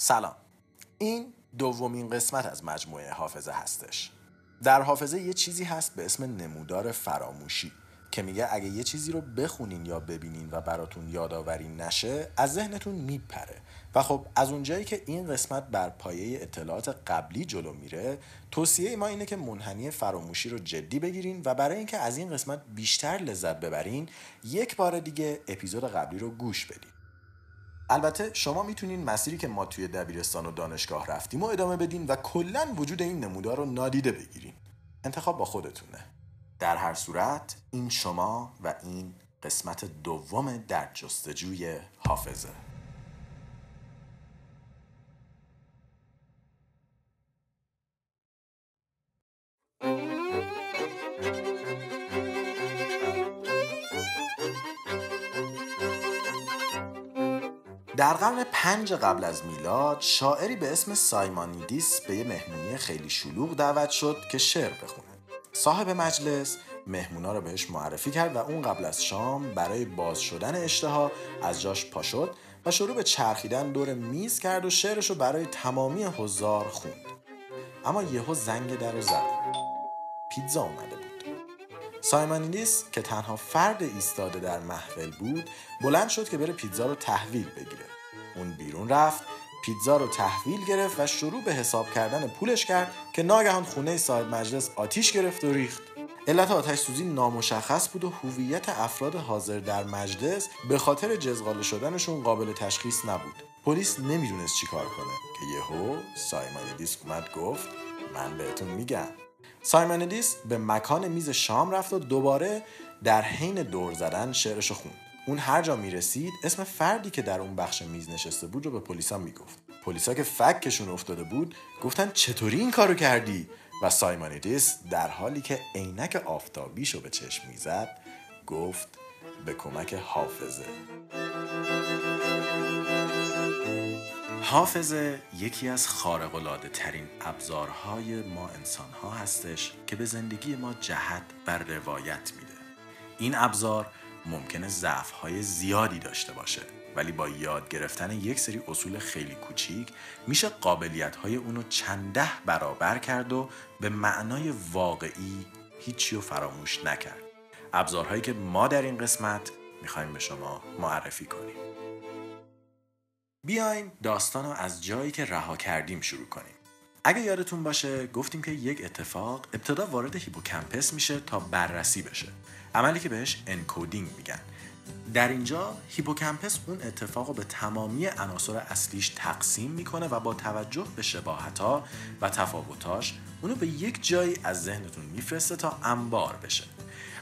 سلام. این دومین قسمت از مجموعه حافظه هستش. در حافظه یه چیزی هست به اسم نمودار فراموشی که میگه اگه یه چیزی رو بخونین یا ببینین و براتون یادآوری نشه از ذهنتون میپره. و خب از اونجایی که این قسمت بر پایه اطلاعات قبلی جلو میره توصیه ما اینه که منحنی فراموشی رو جدی بگیرین و برای اینکه از این قسمت بیشتر لذت ببرین یک بار دیگه اپیزود قبلی رو گوش بدین. البته شما می‌تونین مسیری که ما توی دبیرستان و دانشگاه رفتیم و ادامه بدین و کلا وجود این نمودار رو نادیده بگیرین. انتخاب با خودتونه. در هر صورت این شما و این قسمت دوم در جستجوی حافظه. در قرن پنج قبل از میلاد شاعری به اسم سایمانیدیس به یه مهمونی خیلی شلوغ دعوت شد که شعر بخونه. صاحب مجلس مهمونا رو بهش معرفی کرد و اون قبل از شام برای باز شدن اشتها از جاش پا شد و شروع به چرخیدن دور میز کرد و شعرش رو برای تمامی حضار خوند. اما یهو زنگ در زد. پیتزا اومده. بود سایمانیدیس که تنها فرد ایستاده در محفل بود بلند شد که بره پیتزا رو تحویل بگیره. اون بیرون رفت پیتزا رو تحویل گرفت و شروع به حساب کردن پولش کرد که ناگهان خونه صاحب مجلس آتیش گرفت و ریخت. علت آتش سوزی نامشخص بود و هویت افراد حاضر در مجلس به خاطر جزغاله شدنشون قابل تشخیص نبود. پلیس نمی‌دونست چیکار کنه. که یهو سایمانیدیس اومد گفت من بهتون میگم. سایمانیدیس به مکان میز شام رفت و دوباره در حین دور زدن شعرشو خوند. اون هر جا می‌رسید اسم فردی که در اون بخش میز نشسته بود رو به پلیسا می‌گفت. پلیسا که فکشون افتاده بود گفتن چطوری این کارو کردی؟ و سایمانیدیس در حالی که عینک آفتابیشو به چشم می‌زد گفت به کمک حافظه. حافظه یکی از خارق‌العاده ترین ابزارهای ما انسان ها هستش که به زندگی ما جهت بر روایت میده. این ابزار ممکنه ضعف های زیادی داشته باشه ولی با یاد گرفتن یک سری اصول خیلی کوچیک میشه قابلیت های اونو چنده برابر کرد و به معنای واقعی هیچی رو فراموش نکرد. ابزارهایی که ما در این قسمت می‌خوایم به شما معرفی کنیم. بیاین داستان رو از جایی که رها کردیم شروع کنیم. اگه یادتون باشه گفتیم که یک اتفاق ابتدا وارد هیپوکمپس میشه تا بررسی بشه. عملی که بهش encoding میگن. در اینجا hippocampus اون اتفاق رو به تمامی عناصر اصلیش تقسیم می‌کنه و با توجه به شباهت و تفاوتاش اونو به یک جایی از ذهنتون میفرسته تا انبار بشه.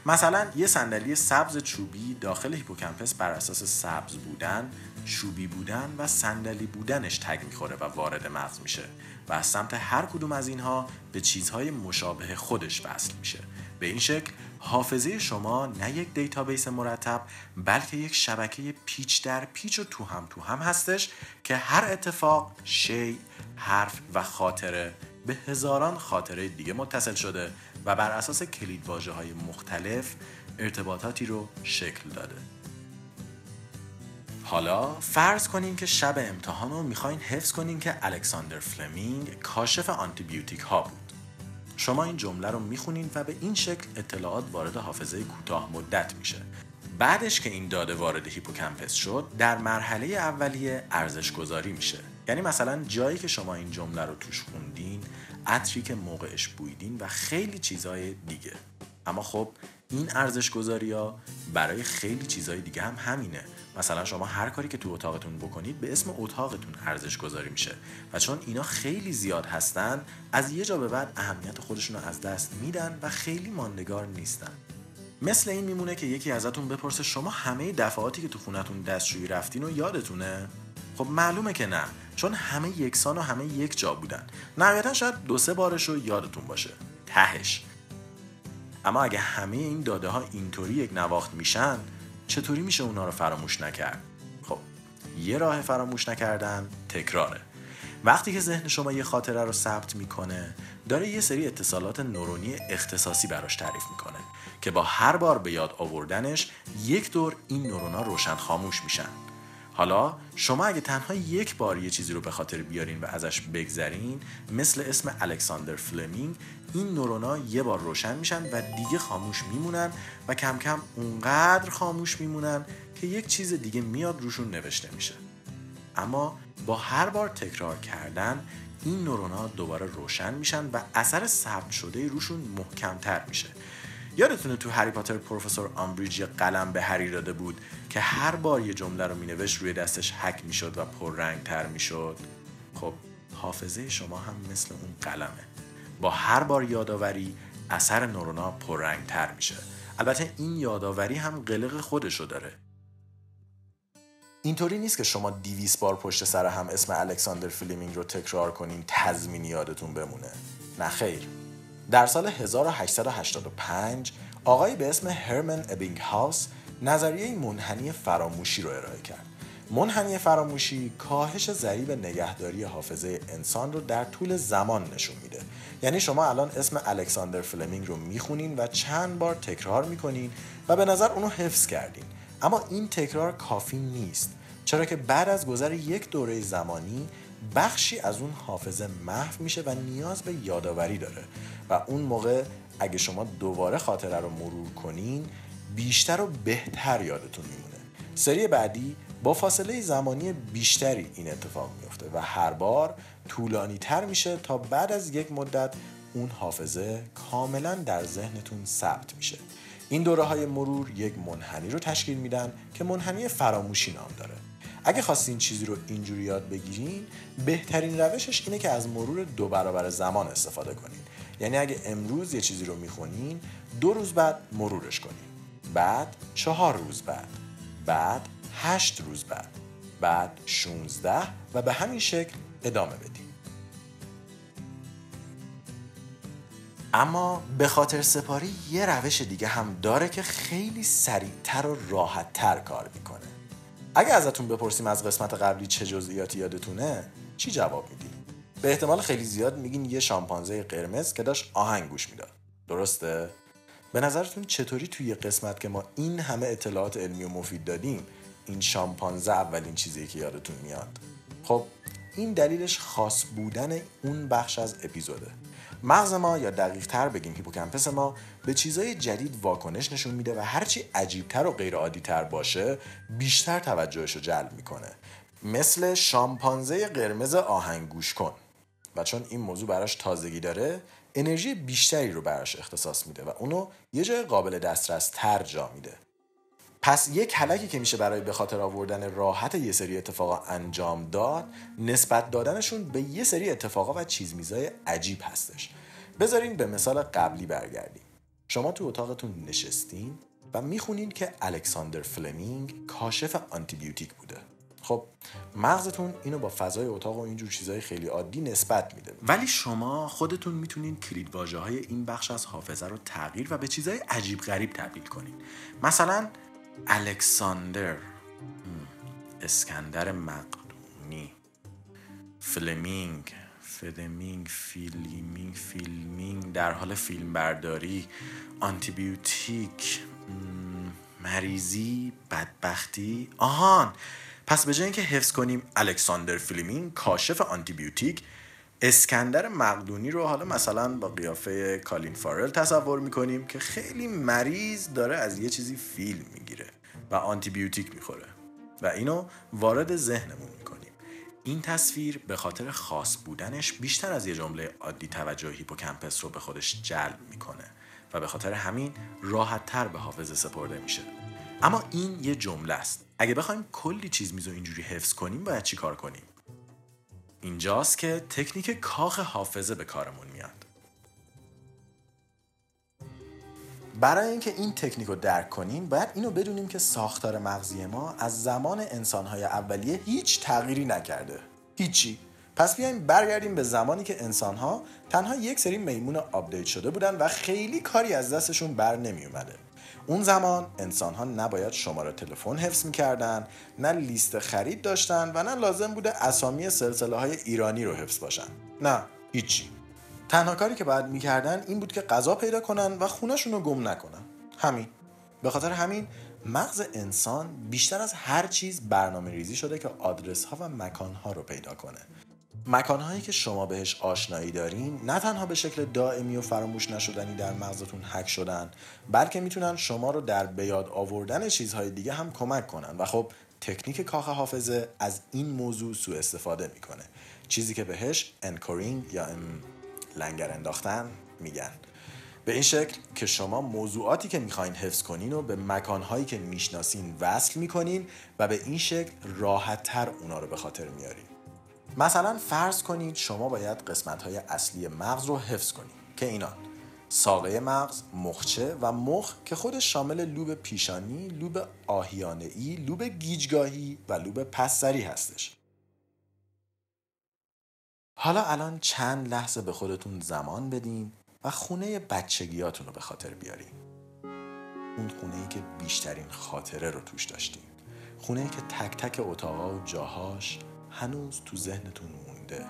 مثلا یه صندلی سبز چوبی داخل hippocampus بر اساس سبز بودن چوبی بودن و صندلی بودنش tag می‌خوره و وارد مغز میشه و از سمت هر کدوم از اینها به چیزهای مشابه خودش وصل میشه. به این شکل حافظه شما نه یک database مرتب بلکه یک شبکه پیچ در پیچ و تو هم تو هم هستش که هر اتفاق شی حرف و خاطره به هزاران خاطره دیگه متصل شده و بر اساس کلید های مختلف ارتباطاتی رو شکل داده. حالا فرض کنین که شب امتحان رو می‌خواین حفظ کنین که الکساندر فلمینگ کاشف آنتیبیوتیک ها بود. شما این جمله رو می‌خونین و به این شکل اطلاعات وارد حافظه کوتاه مدت میشه. بعدش که این داده وارد هیپوکمپس شد در مرحله اولیه ارزش گذاری میشه. یعنی مثلا جایی که شما این جمله رو توش خوندین عطری که موقعش بویدین و خیلی چیزهای دیگه. اما خب این ارزش گذاری ها برای خیلی چیزهای دیگه هم همینه. مثلا شما هر کاری که تو اتاقتون بکنید به اسم اتاقتون ارزش گذاری میشه و چون اینا خیلی زیاد هستن از یه جا به بعد اهمیت خودشون رو از دست میدن و خیلی ماندگار نیستن. مثل این میمونه که یکی ازتون بپرسه شما همه دفعاتی که تو خونتون دستشویی رفتین و یادتونه؟ خب معلومه که نه چون همه یکسان و همه یک جا بودن. نهایتا شاید دو سه بارش رو یادتون باشه. تهش. اما اگه همه این داده ها اینطوری یک نواخت میشن چطوری میشه اونا رو فراموش نکرد؟ خب یه راه فراموش نکردن تکراره. وقتی که ذهن شما یه خاطره رو ثبت می‌کنه داره یه سری اتصالات نورونی اختصاصی براش تعریف می‌کنه که با هر بار به یاد آوردنش یک دور این نورونا روشن خاموش میشن. حالا شما اگه تنها یک بار یه چیزی رو به خاطر بیارین و ازش بگذرین مثل اسم الکساندر فلمینگ این نورونا یه بار روشن میشن و دیگه خاموش میمونن و کم کم اونقدر خاموش میمونن که یک چیز دیگه میاد روشون نوشته میشه. اما با هر بار تکرار کردن این نورونا دوباره روشن میشن و اثر ثبت شده روشون محکمتر میشه. یادتونه تو هری پاتر پروفسور آمبریج یه قلم به هری داده بود که هر بار یه جمله رو مینوشت روی دستش حک می‌شد و پررنگ تر می‌شد؟ خب حافظه شما هم مثل اون قلمه. با هر بار یادآوری اثر نورونا پررنگ تر میشه. البته این یادآوری هم قلق خودشو داره. اینطوری نیست که شما دویست بار پشت سر هم اسم الکساندر فلیمینگ رو تکرار کنین تضمینی یادتون بمونه. نه خیر. در سال 1885 آقایی به اسم هرمن ابینگ هاوس نظریه منحنی فراموشی رو ارائه کرد. منحنی فراموشی کاهش ضریب نگهداری حافظه انسان رو در طول زمان نشون میده. یعنی شما الان اسم الکساندر فلمینگ رو می‌خونین و چند بار تکرار می‌کنین و به نظر اونو حفظ کردین. اما این تکرار کافی نیست. چرا که بعد از گذر یک دوره زمانی بخشی از اون حافظه محو میشه و نیاز به یادآوری داره. و اون موقع اگه شما دوباره خاطره رو مرور کنین بیشتر و بهتر یادتون میمونه. سری بعدی با فاصله زمانی بیشتری این اتفاق میفته و هر بار طولانی تر میشه تا بعد از یک مدت اون حافظه کاملا در ذهنتون ثبت میشه. این دوره های مرور یک منحنی رو تشکیل میدن که منحنی فراموشی نام داره. اگه خواستین چیزی رو اینجوری یاد بگیرین بهترین روشش اینه که از مرور دو برابر زمان استفاده کنین. یعنی اگه امروز یه چیزی رو می‌خونین دو روز بعد مرورش کنین. بعد چهار روز بعد. بعد هشت روز بعد. بعد 16 و به همین شکل ادامه بدیم. اما به خاطر سپاری یه روش دیگه هم داره که خیلی سریعتر و راحتتر کار می‌کنه. اگه ازتون بپرسیم از قسمت قبلی چه جزئیاتی یادتونه چی جواب میدین به احتمال خیلی زیاد میگین یه شامپانزه قرمز که داشت آهنگ گوش می‌داد. درسته؟ به نظرتون چطوری توی قسمت که ما این همه اطلاعات علمی و مفید دادیم این شامپانزه اولین چیزی که یادتون میاد. خب این دلیلش خاص بودن اون بخش از اپیزوده. مغز ما یا دقیق تر بگیم هیپوکمپس ما به چیزای جدید واکنش نشون میده و هرچی عجیبتر و غیر تر باشه بیشتر توجهش رو جلب می‌کنه. مثل شامپانزه قرمز آهنگ گوش کن. و چون این موضوع براش تازگی داره انرژی بیشتری رو براش اختصاص میده و اونو یه جای قابل دسترس تر جا میده. پس یک کلکی که میشه برای به خاطر آوردن راحت یه سری اتفاقا انجام داد نسبت دادنشون به یه سری اتفاقا و چیزمیزای عجیب هستش. بذارین به مثال قبلی برگردیم. شما تو اتاقتون نشستین و می‌خونین که الکساندر فلمینگ کاشف آنتیبیوتیک بوده. خب مغزتون اینو با فضای اتاق و اینجور چیزهای خیلی عادی نسبت میده. ولی شما خودتون می‌تونین کلید های این بخش از حافظه رو تغییر و به چیزهای عجیب غریب تبدیل کنین. مثلا الکساندر. اسکندر مقدونی. فلمینگ. فلمینگ filming filming. در حال فیلم برداری آنتیبیوتیک مریضی بدبختی. آهان. پس به جای اینکه حفظ کنیم الکساندر فیلمینگ کاشف آنتیبیوتیک اسکندر مقدونی رو حالا مثلا با قیافه کالین فارل تصور می‌کنیم که خیلی مریض داره از یه چیزی فیلم می‌گیره و آنتیبیوتیک می‌خوره. و اینو وارد ذهنمون می‌کنیم. این تصویر به خاطر خاص بودنش بیشتر از یه جمله عادی توجه hippocampus رو به خودش جلب می‌کنه و به خاطر همین راحت تر به حافظه سپرده میشه. اما این یه جمله است. اگه بخوایم کلی چیز میزو اینجوری حفظ کنیم باید چی کار کنیم؟ اینجاست که تکنیک کاخ حافظه به کارمون میاد. برای اینکه این تکنیک رو درک کنیم باید اینو بدونیم که ساختار مغزی ما از زمان انسانهای اولیه هیچ تغییری نکرده. هیچی. پس بیایم برگردیم به زمانی که انسانها تنها یک سری میمون update شده بودن و خیلی کاری از دستشون بر نمی اومده اون زمان انسان ها نباید شماره تلفن حفظ می‌کردن نه لیست خرید داشتن و نه لازم بوده اسامی سلسله های ایرانی رو حفظ باشن. نه هیچی. تنها کاری که باید می‌کردن این بود که غذا پیدا کنن و خونهشون رو گم نکنن. همین. به خاطر همین مغز انسان بیشتر از هر چیز برنامه ریزی شده که آدرس ها و مکان ها رو پیدا کنه. مکانهایی که شما بهش آشنایی دارین نه تنها به شکل دائمی و فراموش نشدنی در مغزتون حک شدن بلکه می‌تونن شما رو در بیاد آوردن چیزهای دیگه هم کمک کنن. و خب تکنیک کاخ حافظه از این موضوع سوء استفاده می‌کنه. چیزی که بهش انکورینگ یا لنگر انداختن میگن. به این شکل که شما موضوعاتی که می‌خواین حفظ کنین و به مکانهایی که می‌شناسین وصل می‌کنین و به این شکل راحتتر اونا رو به خاطر میارین. مثلا فرض کنید شما باید قسمت های اصلی مغز رو حفظ کنید که اینان ساقه مغز، مخچه و مخ که خودش شامل لوب پیشانی، لوب آهیانه ای، لوب گیجگاهی و لوب پسری هستش. حالا الان چند لحظه به خودتون زمان بدین و خونه بچگیاتون رو به خاطر بیارین. اون خونه ای که بیشترین خاطره رو توش داشتین. خونه ای که تک تک اتاقا و جاهاش هنوز تو ذهنتون مونده.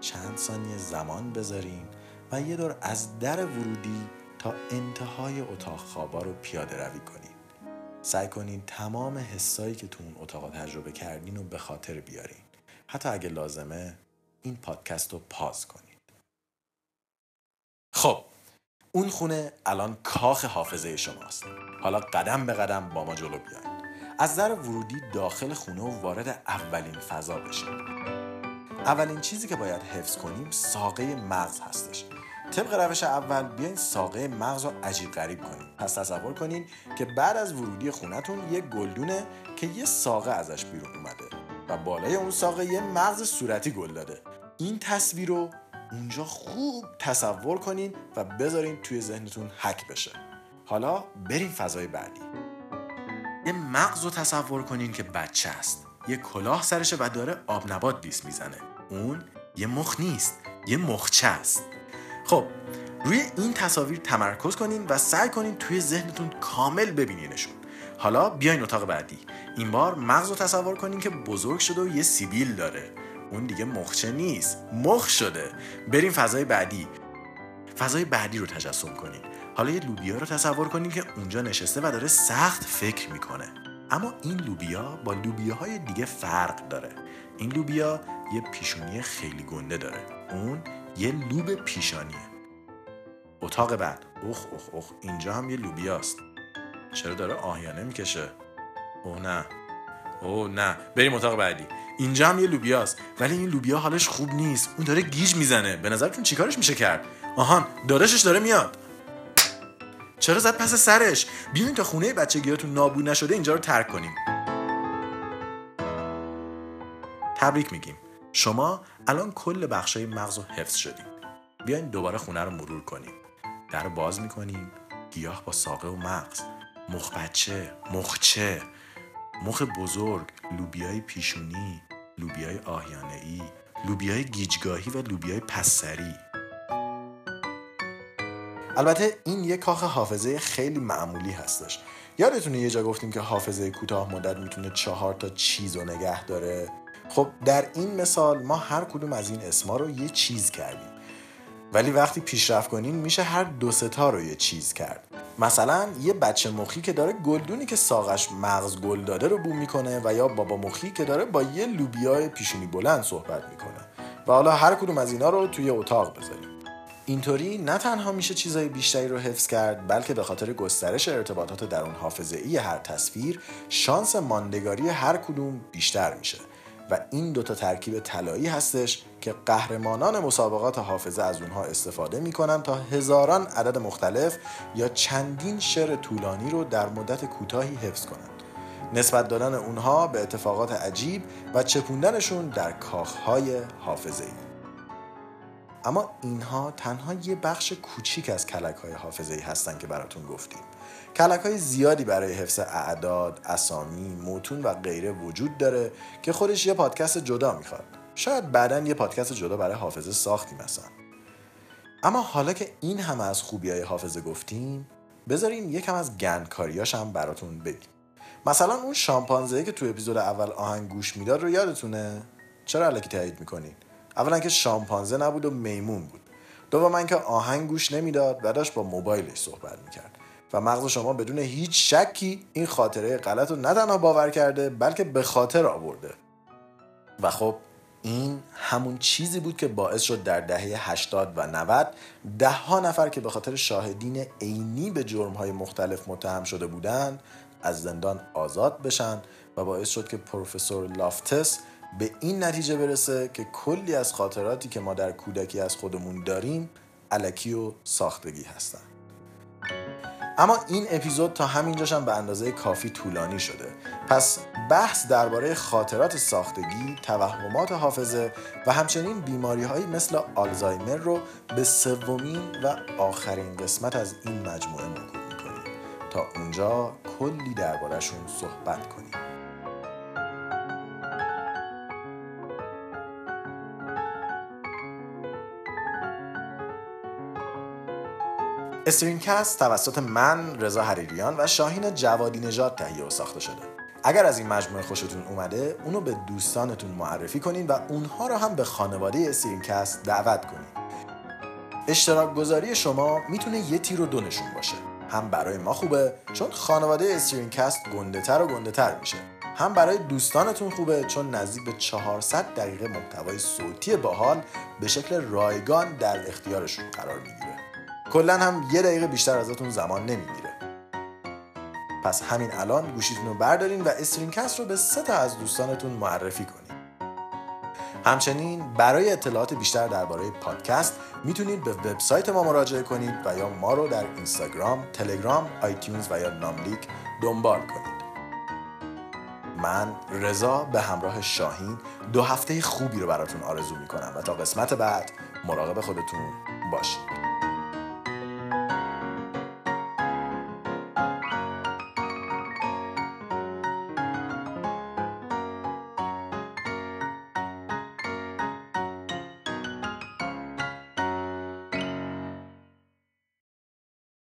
چند ثانیه زمان بذارین و یه دور از در ورودی تا انتهای اتاق خوابا رو پیاده روی کنید. سعی کنین تمام حسایی که تو اون اتاق تجربه کردین رو به خاطر بیارین. حتی اگه لازمه این پادکست رو پاز کنید. خب اون خونه الان کاخ حافظه شماست. حالا قدم به قدم با ما جلو بیاین. از در ورودی داخل خونه و وارد اولین فضا بشید. اولین چیزی که باید حفظ کنیم ساقه مغز هستش. طبق روش اول بیاین ساقه مغز رو عجیب غریب کنیم. پس تصور کنین که بعد از ورودی خونتون یه گلدونه که یه ساقه ازش بیرون اومده و بالای اون ساقه یه مغز صورتی گل داده. این تصویر رو اونجا خوب تصور کنین و بذارین توی ذهنتون حک بشه. حالا بریم فضای بعدی. یه مغز رو تصور کنین که بچه است. یه کلاه سرشه و داره آب نبات دیس می‌زنه. اون یه مخ نیست یه مخچه است. خب روی این تصاویر تمرکز کنین و سعی کنین توی ذهنتون کامل ببینینشون. حالا بیاین اتاق بعدی. این بار مغز رو تصور کنین که بزرگ شده و یه سیبیل داره. اون دیگه مخچه نیست مخ شده. بریم فضای بعدی. فضای بعدی رو تجسم کنین. حالا یه لوبیا رو تصور کنین که اونجا نشسته و داره سخت فکر می‌کنه. اما این لوبیا با لوبیاهای دیگه فرق داره. این لوبیا یه پیشونی خیلی گنده داره. اون یه لوب پیشانیه. اتاق بعد. اوخ اوخ اوخ. اینجا هم یه لوبیاست. چرا داره آهیانه می‌کشه؟ اوه نه. اوه نه. بریم اتاق بعدی. اینجا هم یه لوبیاست. ولی این لوبیا حالش خوب نیست. اون داره گیج می‌زنه. به نظرتون چیکارش میشه کرد؟ آهان داداشش داره میاد. چرا زد پس سرش؟ بیاین تا خونه بچگیاتون نابود نشده اینجا رو ترک کنیم. تبریک میگیم. شما الان کل بخشای مغز رو حفظ شدیم. بیاین دوباره خونه رو مرور کنیم. در باز می‌کنیم. گیاه با ساقه و مغز. مخ بچه مخچه مخ بزرگ لوبیای پیشونی لوبیای آهیانه ای لوبیای گیجگاهی و لوبیای پسری البته این یک کاخ حافظه خیلی معمولی هستش. یادتونه یه جا گفتیم که حافظه کوتاه مدت می‌تونه چهار تا چیز رو نگه داره؟ خب در این مثال ما هر کدوم از این اسما رو یه چیز کردیم. ولی وقتی پیشرفت کنین میشه هر دو ستا رو یه چیز کرد. مثلا یه بچه مخی که داره گلدونی که ساقش مغز گل داده رو بو می‌کنه و یا بابا مخی که داره با یه لوبیای پیشونی بلند صحبت می‌کنه. و حالا هر کدوم از اینا رو توی اتاق بذاریم. اینطوری نه تنها میشه چیزای بیشتری رو حفظ کرد بلکه به خاطر گسترش ارتباطات درون حافظه ای هر تصویر شانس ماندگاری هر کدوم بیشتر میشه و این دوتا ترکیب طلایی هستش که قهرمانان مسابقات حافظه از اونها استفاده می‌کنن تا هزاران عدد مختلف یا چندین شعر طولانی رو در مدت کوتاهی حفظ کنند. نسبت دادن اونها به اتفاقات عجیب و چپوندنشون در کاخهای حافظه ای. اما اینها تنها یه بخش کوچیک از کلک های حافظه ای هستن که براتون گفتیم. کلک های زیادی برای حفظ اعداد، اسامی، متون و غیره وجود داره که خودش یه پادکست جدا می‌خواد. شاید بعدا یه پادکست جدا برای حافظه ساختیم مثلا. اما حالا که این همه از خوبی های حافظه گفتیم بذاریم یکم از گندکاریاش هم براتون بگیم. مثلا اون شامپانزه که تو اپیزود اول آهنگ گوش می‌داد رو یادتونه؟ چرا علکی تایید می‌کنین؟ اولا که شامپانزه نبود و میمون بود. دوم که آهنگ گوش نمی‌داد و داشت با موبایلش صحبت می‌کرد. و مغز شما بدون هیچ شکی این خاطره غلط رو نه تنها باور کرده بلکه به خاطر آورده. و خب این همون چیزی بود که باعث شد در دهه 80 و 90 ده ها نفر که به خاطر شاهدین عینی به جرمهای مختلف متهم شده بودند از زندان آزاد بشن و باعث شد که پروفسور لافتس به این نتیجه برسه که کلی از خاطراتی که ما در کودکی از خودمون داریم علکی و ساختگی هستن. اما این اپیزود تا همینجاش هم به اندازه کافی طولانی شده. پس بحث درباره خاطرات ساختگی، توهمات حافظه و همچنین بیماری هایی مثل آلزایمر رو به سومین و آخرین قسمت از این مجموعه موکول تا اونجا کلی دربارهشون صحبت کنیم. استرینکست توسط من رضا حریریان و شاهین جوادی نژاد تهیه و ساخته شده. اگر از این مجموعه خوشتون اومده اونو به دوستانتون معرفی کنین و اونها رو هم به خانواده استرینکست دعوت کنین. اشتراک گذاری شما می‌تونه یه تیر و دو نشون باشه. هم برای ما خوبه چون خانواده استرینکست گنده تر و گنده تر میشه. هم برای دوستانتون خوبه چون نزدیک به 400 دقیقه محتوای صوتی باحال به شکل رایگان در اختیارشون قرار می‌گیره. کلا هم یه دقیقه بیشتر ازتون زمان نمی‌گیره. پس همین الان گوشیتون رو بردارین و استرینکست رو به سه تا از دوستانتون معرفی کنید همچنین برای اطلاعات بیشتر درباره پادکست می‌تونید به وبسایت ما مراجعه کنید و یا ما رو در اینستاگرام، تلگرام، آیتیونز و یا ناملیک دنبال کنید. من رضا به همراه شاهین دو هفته خوبی رو براتون آرزو می‌کنم و تا قسمت بعد مراقب خودتون باشید.